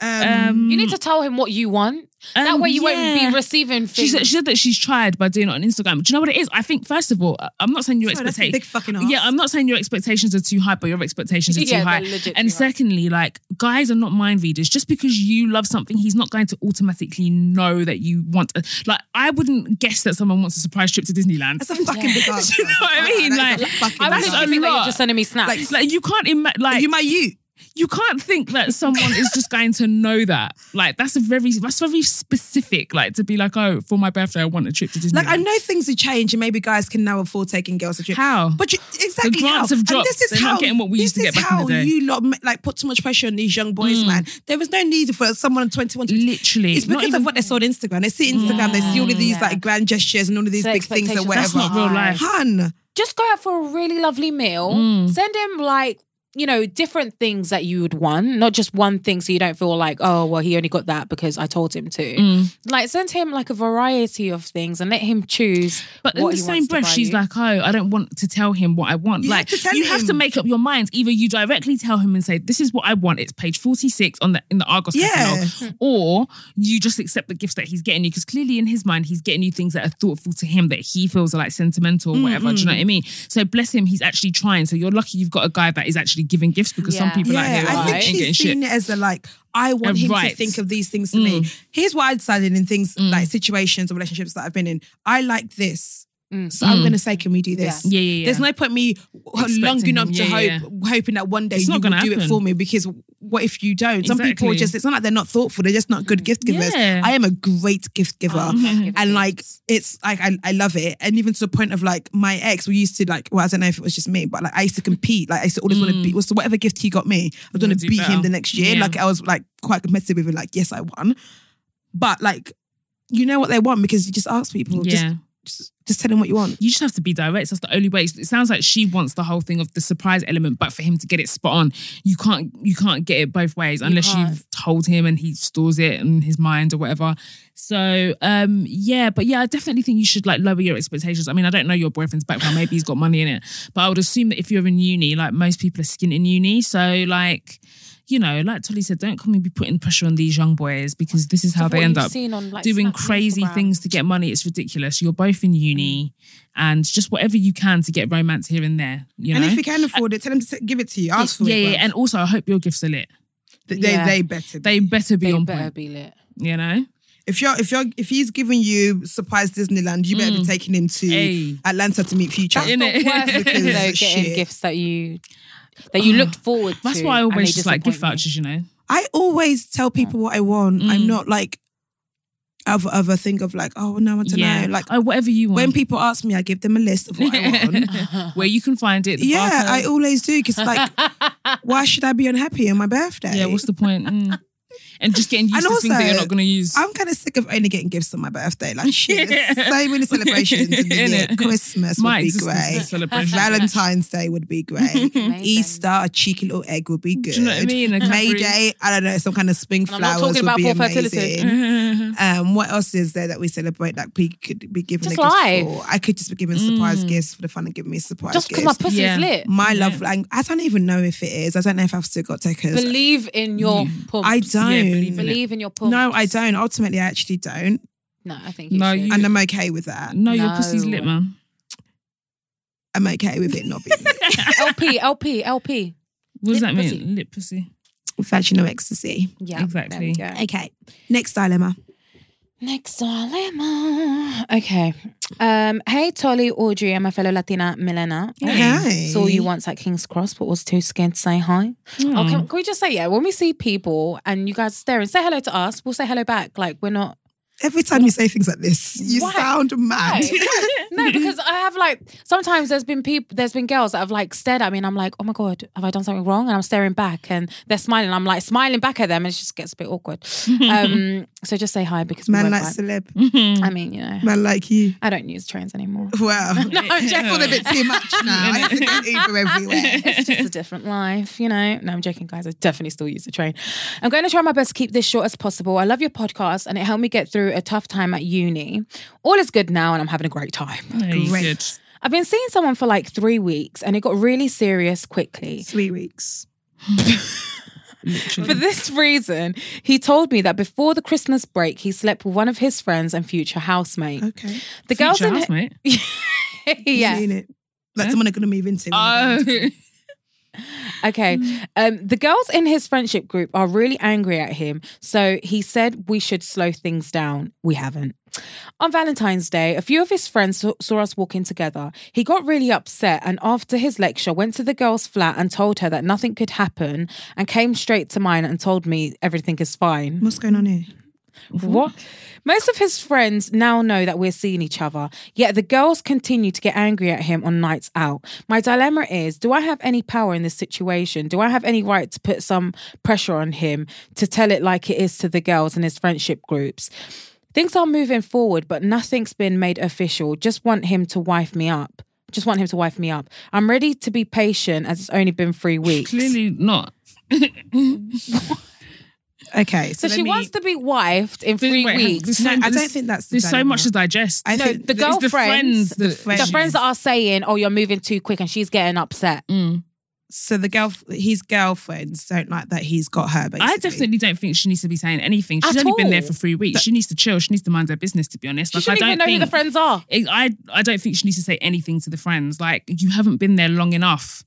Um, You need to tell him what you want. That Um, way you yeah. won't be receiving She said, she said that she's tried by doing it on Instagram. Do you know what it is? I think first of all, I'm not saying your sorry, expectations. big fucking ass. Yeah, I'm not saying your expectations are too high, but your expectations are too Yeah, they're high. And too high. secondly, like guys are not mind readers. Just because you love something, he's not going to automatically know that you want. A, like, I wouldn't guess that someone wants a surprise trip to Disneyland. That's a fucking *laughs* big answer. you know what I mean? That is Like, a fucking I that's was big a thinking that you're just sending me snaps. Like- like you can't imagine. Like. You my you. You can't think that someone is just going to know that. Like that's a very that's very specific. Like to be like, oh, for my birthday, I want a trip to Disney. Like I know things have changed and maybe guys can now afford taking girls to trip. How? But you, exactly The grants how. have dropped. And this is They're how not getting what we used this to is get back in the day. Mm. You lot like put too much pressure on these young boys, man. There was no need for someone 21 to Literally, It's because even- of what they saw on Instagram. They see Instagram, they see all of these Yeah. like grand gestures and all of these So big things and expectations whatever. That's not real life. Hun, just go out for a really lovely meal. Mm. Send him like you know, different things that you would want, not just one thing. So you don't feel like, oh, well, he only got that because I told him to. Mm. Like, send him like a variety of things and let him choose. But in the he same breath, she's you. like, "Oh, I don't want to tell him what I want." You like have to tell you have to make up your mind. Either you directly tell him and say, "This is what I want." It's page forty six on the in the Argos Yeah. catalog, *laughs* or you just accept the gifts that he's getting you because clearly in his mind he's getting you things that are thoughtful to him that he feels are like sentimental, or whatever. Do you know what I mean? So bless him, he's actually trying. So you're lucky you've got a guy that is actually giving gifts because some Yeah. people out Yeah, here I are think ain't she's getting shit. seen it as a like, I want Uh, him right. to think of these things to me. Here's what I decided in things Mm. like situations or relationships that I've been in. I like this. Mm. So I'm Mm. gonna say, can we do this? Yeah, yeah, yeah. There's no point me longing him. up to Yeah, hope, yeah. hoping that one day It's you not will gonna do it happen. for me. Because what if you don't? Some people just. It's not like they're not thoughtful. They're just not good gift givers. Yeah. I am a great gift giver. Mhm. And like it's like I, I love it, and even to the point of like my ex, we used to like well I don't know if it was just me, but like I used to compete. Like I used to always want to beat. So whatever gift he got me, I was going to beat him the next year. Yeah. Like I was like quite competitive with it. Like yes, I won, but like you know what they want because you just ask people. Yeah. just just tell him what you want. You just have to be direct. That's the only way. It sounds like she wants the whole thing of the surprise element, but for him to get it spot on, you can't you can't get it both ways unless can't. you've told him and he stores it in his mind or whatever. So um yeah, but yeah, I definitely think you should like lower your expectations. I mean, I don't know your boyfriend's background, maybe he's got money in it, but I would assume that if you're in uni, like most people are skint in uni, so like. You know, like Tolly said, don't come and be putting pressure on these young boys because this is how they end up seen on, like, doing Snap crazy Instagram. things to get money. It's ridiculous. You're both in uni and just whatever you can to get romance here and there. You know? And if you can afford it, tell them to give it to you. Ask for yeah, it. yeah. yeah. And also, I hope your gifts are lit. they Yeah. they better. Be. They better be They on better point. be lit. You know? if you're if you're if he's giving you surprise Disneyland, you better be taking him to Mm. Hey. Atlanta to meet Future. That's In *laughs* the it. worst, Because you know, getting shit. gifts that you that you looked *gasps* forward That's why I always just like gift vouchers, you know? I always tell people what I want. Mm. I'm not like of of a thing of like, oh no, I want to yeah. know. Like oh, whatever you want. when people ask me, I give them a list of what I *laughs* want. *laughs* Where you can find it. the yeah, I always do because like, *laughs* why should I be unhappy on my birthday? Yeah, what's the point? Mm. And just getting used And to things that also, you're not going to use. I'm kind of sick of only getting gifts on my birthday. Like shit, there's *laughs* so many celebrations in the *laughs* year. Innit? Christmas My would be existence is a great. Valentine's Day would be great. *laughs* Easter, a cheeky little egg would be good. Do you know what I mean? A May Day, I don't know, some kind of spring I'm not flowers talking would about be for fertility. amazing. Um, what else is there that we celebrate that we could be given Just a gift life. for? I could just be giving surprise gifts for the fun of giving me surprise gifts. Just because my pussy's Yeah. lit. my Yeah. love language, I don't even know if it is. I don't know if I've still got takers. Believe in your pumps. I don't. Believe in it. Believe in your pumps. no, I don't. Ultimately, I actually don't. No, I think you No, should. you- And I'm okay with that. no, your pussy's lit, man. I'm okay with it not being LP, *laughs* LP, LP. What does Lit that mean? pussy. Lit pussy. vaginal ecstasy. Yeah, Exactly. There we go. Okay. Next dilemma. Next dilemma. Okay. Um, hey Tolly, Audrey, and my fellow Latina Milena. Hey. Saw you once at King's Cross, but was too scared to say hi. Hmm. Oh, can, can we just say yeah? When we see people and you guys staring, say hello to us. We'll say hello back. Like we're not. Every time you say things like this, you Why? sound mad. *laughs* *laughs* No, because I have like sometimes there's been people, there's been girls that have like stared at me, and I'm like, oh my god, have I done something wrong? And I'm staring back, and they're smiling. I'm like smiling back at them, and it just gets a bit awkward. *laughs* um, so just say hi because Man like celeb. I mean, you know, Man like you. I don't use trains anymore. Wow. No, I'm Just a bit too much now. I have to go Uber everywhere. it's just a different life, you know. No, I'm joking, guys. I definitely still use the train. I'm going to try my best to keep this short as possible. I love your podcast, and it helped me get through a tough time at uni. All is good now, and I'm having a great time. Hey, Great. good. I've been seeing someone for like three weeks, and it got really serious quickly. Three weeks. *laughs* For this reason, he told me that before the Christmas break, he slept with one of his friends and future housemate. Okay. The girls in housemate. *laughs* yeah. Mean it. Like someone they're going to move into. Oh, *laughs* Okay. Um, the girls in his friendship group are really angry at him. So he said we should slow things down. We haven't. On Valentine's Day, a few of his friends saw, saw us walking together. He got really upset and after his lecture went to the girl's flat and told her that nothing could happen and came straight to mine and told me everything is fine. What's going on here? Mm-hmm. What? Most of his friends now know that we're seeing each other, yet the girls continue to get angry at him on nights out. My dilemma is do I have any power in this situation? Do I have any right to put some pressure on him to tell it like it is to the girls in his friendship groups? Things are moving forward, but nothing's been made official. Just want him to wife me up. Just want him to wife me up. I'm ready to be patient as it's only been three weeks. Clearly not. *laughs* *laughs* Okay, So let she me- wants to be wifed in three Wait, weeks. there's No, I don't think that's the There's so much to digest. I No, the that- It's the friends. girlfriends, the friends. the friends that are saying, "Oh, you're moving too quick," and she's getting upset. Mm. So the girl, his girlfriends don't like that he's got her. Basically. I definitely don't think she needs to be saying anything. She's At only been there for three weeks. she needs to chill. She needs to mind her business. To be honest, like I shouldn't don't even know think who the friends are. it- I I don't think she needs to say anything to the friends. Like you haven't been there long enough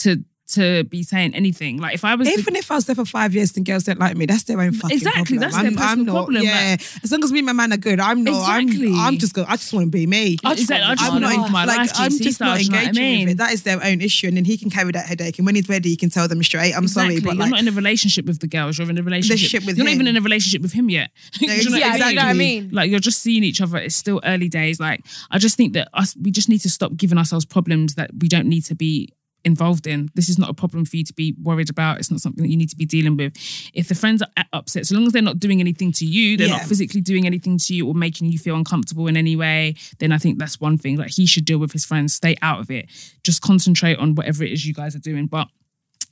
to to be saying anything. Like if I was the- Even if I was there for five years and girls don't like me, that's their own fucking problem. Exactly, problem. that's their I'm, personal I'm not, problem, Yeah, as long as me and my man are good, I'm not. Exactly. I'm, I'm just go. I just want to be me. I just, I just I'm want to not, live my like, life. I'm just style, not do you know what I engaging mean? with it. That is their own issue, and then he can carry that headache. And when he's ready, he can tell them straight. I'm Exactly. sorry, but you're like, not in a relationship with the girls. You're in a relationship, Relationship with You're not even in a relationship with him yet. *laughs* Do No, you know what I Yeah, mean? you know what I mean. Like you're just seeing each other. It's still early days. Like I just think that us, we just need to stop giving ourselves problems that we don't need to be involved in. This is not a problem for you to be worried about. It's not something that you need to be dealing with. If the friends are upset, so long as they're not doing anything to you, they're not physically doing anything to you or making you feel uncomfortable in any way, then I think that's one thing. Like he should deal with his friends. Stay out of it. Just concentrate on whatever it is you guys are doing. But,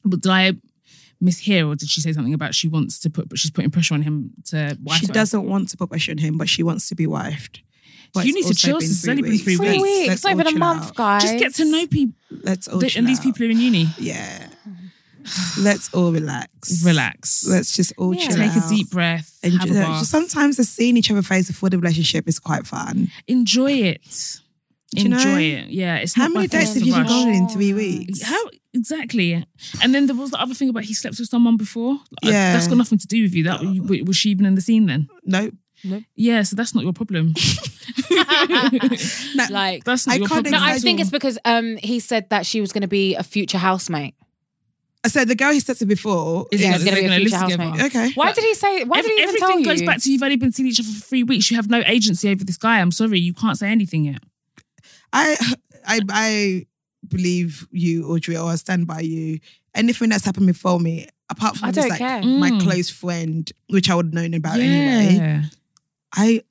but did I mishear or did she say something about she wants to put, but she's putting pressure on him to wife she her? doesn't want to put pressure on him, but she wants to be wifed. But You need to also chill, it's only been three weeks. Three weeks. weeks, Let's not even a month, out. guys. Just get to know people. Let's all Th- chill and these out. people are in uni. Yeah. *sighs* Let's all relax. Relax. Let's just all Yeah. chill Take out. a deep breath. And have a you know, bath. sometimes the seeing each other face before the relationship is quite fun. enjoy it. Do you know? Enjoy it. Yeah. It's How not many dates have you rush. gone on in three weeks? How exactly? And then there was the other thing about he slept with someone before. Yeah. that's got nothing to do with you. That was she even in the scene then? No, Yeah, so that's not your problem. *laughs* *laughs* no. like, That's not I your can't problem. no, I think it's because um he said that she was going to be a future housemate. So the girl he slept with before Is Yeah, it- it's they're going to be a live future together? housemate. Okay. Why did he say? Why Ev- did he even tell everything tell goes you? back to you've only been seeing each other for three weeks. You have no agency over this guy. I'm sorry, you can't say anything yet. I I I believe you, Audrey, or I stand by you. Anything that's happened before me, apart from I just don't like care. my Mm. close friend, which I would have known about anyway, Yeah. I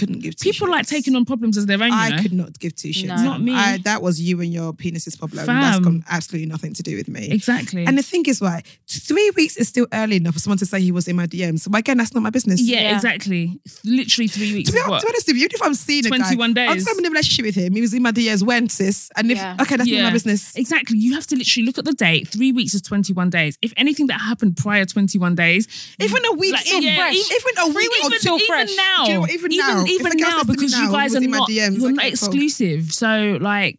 couldn't give two People like taking on problems as their own. You I know? could not give two shits. No. Not me. I, that was you and your penis's problem. Fam. That's got absolutely nothing to do with me. exactly. And the thing is, why three weeks is still early enough for someone to say he was in my DMs. So again, that's not my business. yeah, Yeah. exactly. Literally three weeks. To be, is to be honest with you, even if I'm seeing a guy, 21 days. I'm just having a relationship with him. He was in my DMs when, sis? And if, Yeah. okay, that's not my business. Exactly. You have to literally look at the date. Three weeks is 21 days. If anything that happened prior 21 days, Even a week, Like, still yeah, fresh. even- even a week weeks or are two. even fresh. now, you know what? Even now, if a even girl now, says to me because now, you guys are not, DMs, you're not cool. exclusive. So, like,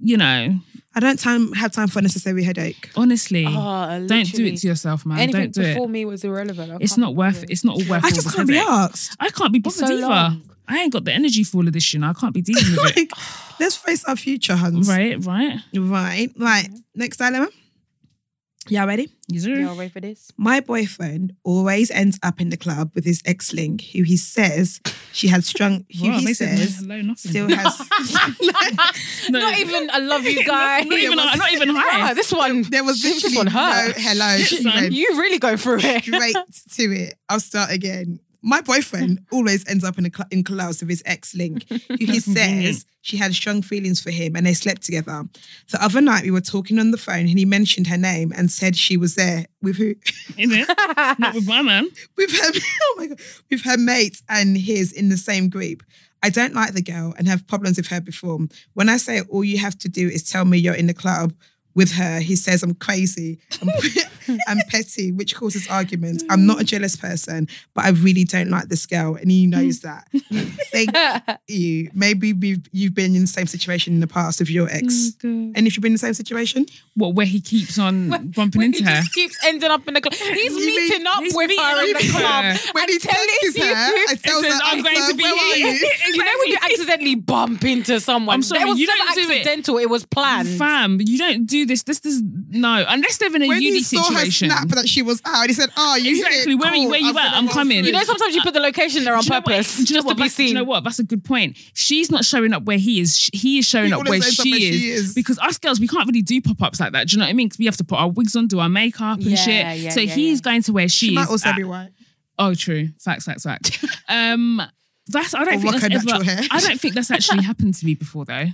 you know, I don't time have time for unnecessary headache. honestly, Oh, don't do it to yourself, man. Anything don't do it. before me was irrelevant. I It's can't worth it. It's not worth I just can't be headache. asked. I can't be bothered so either. long. I ain't got the energy for all of this shit. I can't be dealing with it. *laughs* let's face our future, Hans. right, right. Right. Right. Mm-hmm. Next dilemma. Y'all ready? You do. Y'all ready for this? My boyfriend always ends up in the club with his ex-link, who he says she had strong, *laughs* who Wow, he says hello, still has. *laughs* *laughs* No, Not even I love you, guy. not even, not even hi. This one. There was this literally one no hello. She Son, went You really go through it. straight to it. I'll start again. My boyfriend *laughs* always ends up in a cl- in clubs with his ex link, who he *laughs* says she had strong feelings for him and they slept together. The other night we were talking on the phone and he mentioned her name and said she was there with who? *laughs* In it. Not with my man. with her oh my god with her mates and his in the same group i don't like the girl and have problems with her before when i say all you have to do is tell me you're in the club with her he says i'm crazy and, *laughs* and *laughs* petty which causes arguments i'm not a jealous person but i really don't like this girl and he knows that *laughs* thank you maybe we've, you've been in the same situation in the past with your ex oh, and if you've been in the same situation What, where he keeps on bumping He into her? just keeps ending up in the club. He's You mean- meeting up he's with meeting her in the club. her. when and he telling texts her you- i tell says, her "I'm going to be here." you You know when you accidentally bump into someone? I'm sorry, it was you never don't do it. accidental. It. was planned. Fam, you don't do this. This is no, unless they're in a when uni he saw situation. her snap that she was out, he said, "Oh, you hit Exactly. it. Where are you- Cool. where you I'm at? I'm coming. You know, sometimes you put the location there on Do you know what- purpose do you know just what? to be That's- do you know what? That's a good point. She's not showing up where he is. He is showing He up where always ends up she where is, she is. Because us girls, we can't really do pop ups like that. Do you know what I mean? Because we have to put our wigs on, do our makeup and Yeah, shit. yeah, so yeah, he's yeah. going to where she, She is. might also at- be white. Oh, true. Facts, facts, facts. *laughs* um, that's I don't Or think that's ever. I don't think that's actually happened to me before though.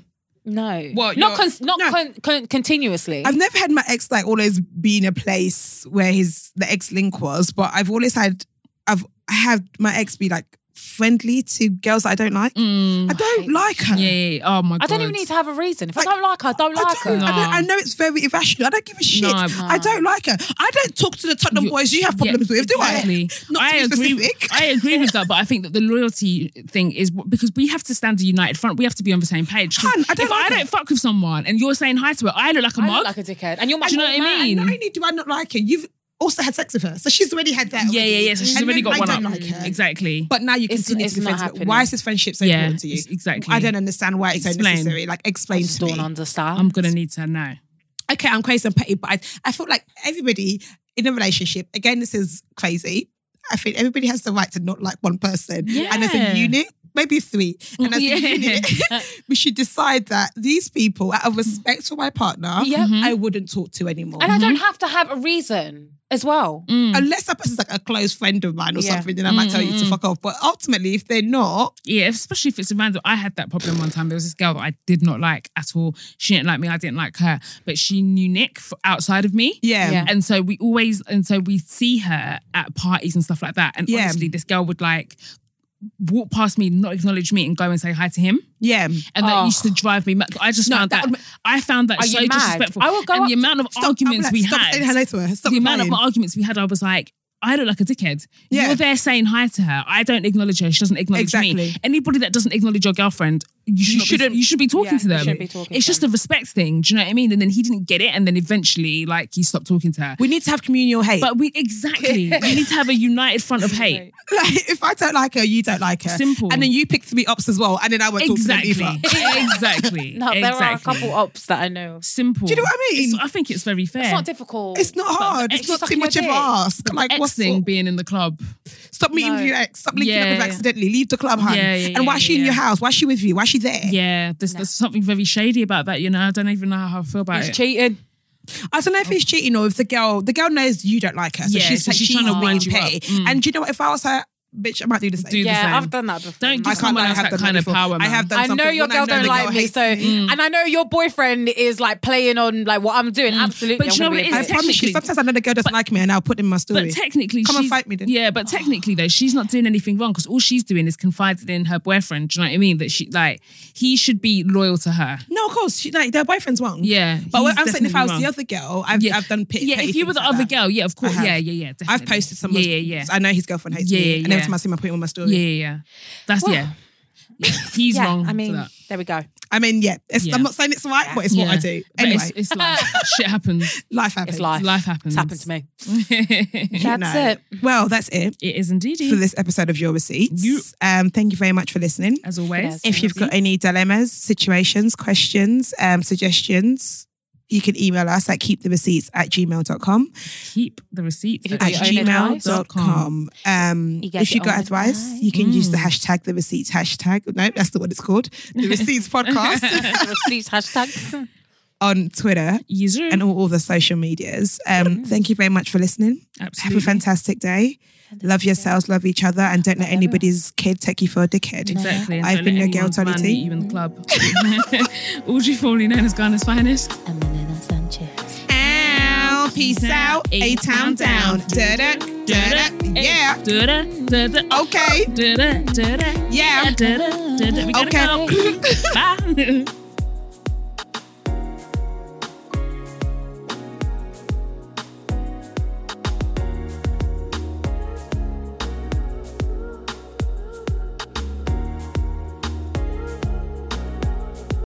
No. What, Not not No. con- con- continuously. I've never had my ex like always be in a place where his the ex link was, but I've always had I've had my ex be like friendly to girls that I don't like. Mm. I don't like her. Yeah, yeah, yeah. Oh my god. I don't even need to have a reason. If Like, I don't like her, I don't I, like don't, her. I, don't, No. I know it's very irrational. I don't give a shit. No. I don't like her. I don't talk to the Tottenham You- boys you have Yeah, problems with, do exactly. Not I to be agree. specific. I agree with that, but I think that the loyalty thing is because we have to stand a united front. We have to be on the same page. Hun, I don't if like I don't fuck with someone and you're saying hi to her, I look like a I mug. look like a dickhead. And you're my Do you know what I old man. mean? Not only do I not like her, you've also had sex with her. So she's already had that. yeah, yeah, already. yeah. So she's And already then got I one don't up. like her. Exactly. But now you It's- continue it's to be not friends happening. Why is this friendship so Yeah, important to you? exactly. I don't understand why it's so necessary. Like, explain Just to me. don't understand. I'm gonna need to know. okay, I'm crazy and petty, but I, I feel like everybody in a relationship, again, this is crazy. I think everybody has the right to not like one person. And as Yeah. a unit, maybe three. And as Yeah. a unit, we should decide that these people, out of respect for my partner, Yep. Mhm. I wouldn't talk to anymore. And I don't have to have a reason as well. Mm. Unless that person's like a close friend of mine or Yeah. something, then I might tell you to fuck off. But ultimately, if they're not, Yeah, especially if it's a random. I had that problem one time. There was this girl that I did not like at all. She didn't like me. I didn't like her, but she knew Nick f- outside of me. yeah. Yeah. And so we always, and so we see her at parties and stuff like that. And Yeah. honestly, this girl would like walk past me, not acknowledge me, and go and say hi to him. Yeah. And that Oh. used to oh. drive me mad. I just No, found that that, would- I found that so mad? disrespectful. I would go and up the amount of Stop, arguments like, we stop had. saying hello to her. Stop the amount of arguments we had, I was like, I look like a dickhead. Yeah. You're there saying hi to her. I don't acknowledge her. She doesn't acknowledge Exactly. me. Anybody that doesn't acknowledge your girlfriend, you, should You not be- you should be talking Yeah, to them. shouldn't be talking it's to just them. a respect thing. Do you know what I mean? And then he didn't get it, and then eventually, like, he stopped talking to her. We need to have communal hate. But we exactly, *laughs* we need to have a united front of hate. like, if I don't like her, you don't like her. Simple. And then you pick three ups as well, and then I won't Exactly, talk to them exactly. *laughs* *laughs* No, there are a couple ops that I know. Simple. Do you know what I mean? It's- I think it's very fair. It's not difficult. It's not hard. It's ex not too much of a dick. ask. Like, X what's thing up? being in the club. Stop meeting No. with your ex. Stop linking up with yeah. accidentally. Leave the club, hun. Yeah, yeah, and why is she in your house? Why is she with you? Why is she there? Yeah, there's, there's something very shady about that. You know, I don't even know how I feel about It's it. cheating. I don't know if he's cheating or if the girl, the girl knows you don't like her, so Yeah, she's, so like, she's she's trying to wind you petty. up. Mm. And do you know what? If I was her, bitch, I might do the same. Do the Yeah, same. I've done that before. Don't I give can't someone else have that done kind of before. power. I have done I know your girl don't like girl me, so me. and I know your boyfriend is like playing on like what I'm doing. Mm. Absolutely, But I'm you know what be it a I is? bitch. promise you, sometimes I know the girl doesn't like me and I'll put in my story. But technically, Come and fight me then. Yeah, but technically though, she's not doing anything wrong because all she's doing is confiding in her boyfriend. Do you know what I mean? That she like he should be loyal to her. no, of course, she, like their boyfriend's wrong. Yeah, But what I'm saying, if I was the other girl, I've, I've done pit, yeah, if you were the other girl, yeah, of course, yeah, yeah, yeah. I've posted some. Yeah, yeah, yeah. I know his girlfriend hates me. yeah, yeah. Time I see him, point put him on my story. Yeah, yeah, yeah. That's Well, yeah. yeah. He's *laughs* yeah, wrong. I for mean, that. there we go. I mean, yeah, it's, Yeah. I'm not saying it's right, but it's what I do. But Anyway, it's, it's life. *laughs* Shit happens. life happens. It's life. Life happens. It's happened to me. *laughs* it You That's know. it. Well, that's it. it is indeed. for this episode of Your Receipts. You- Um, thank you very much for listening. As always. Yes. If you've got any dilemmas, situations, questions, um, suggestions, you can email us at keepthereceipts at gmail.com. keep the receipts At got your own gmail.com. Um, You if you your got advice, advice. you can use the Mm. hashtag the receipts hashtag. No, that's the one it's called. The receipts *laughs* podcast *laughs* Receipts hashtag. on Twitter User. and all, all the social medias. Um, thank you very much for listening. Absolutely. Have a fantastic day. Love yourselves, love each other, and don't let anybody's kid take you for a dickhead. Exactly. and I've been your girl, Tony Tolly man T. You in the club. *laughs* Audrey Foley, known as Ghana's finest. Peace out, A town down. Da da da da. Yeah. Da-da, da-da, Okay. da-da, da-da, Yeah. da-da, da-da. Okay. go. Bye.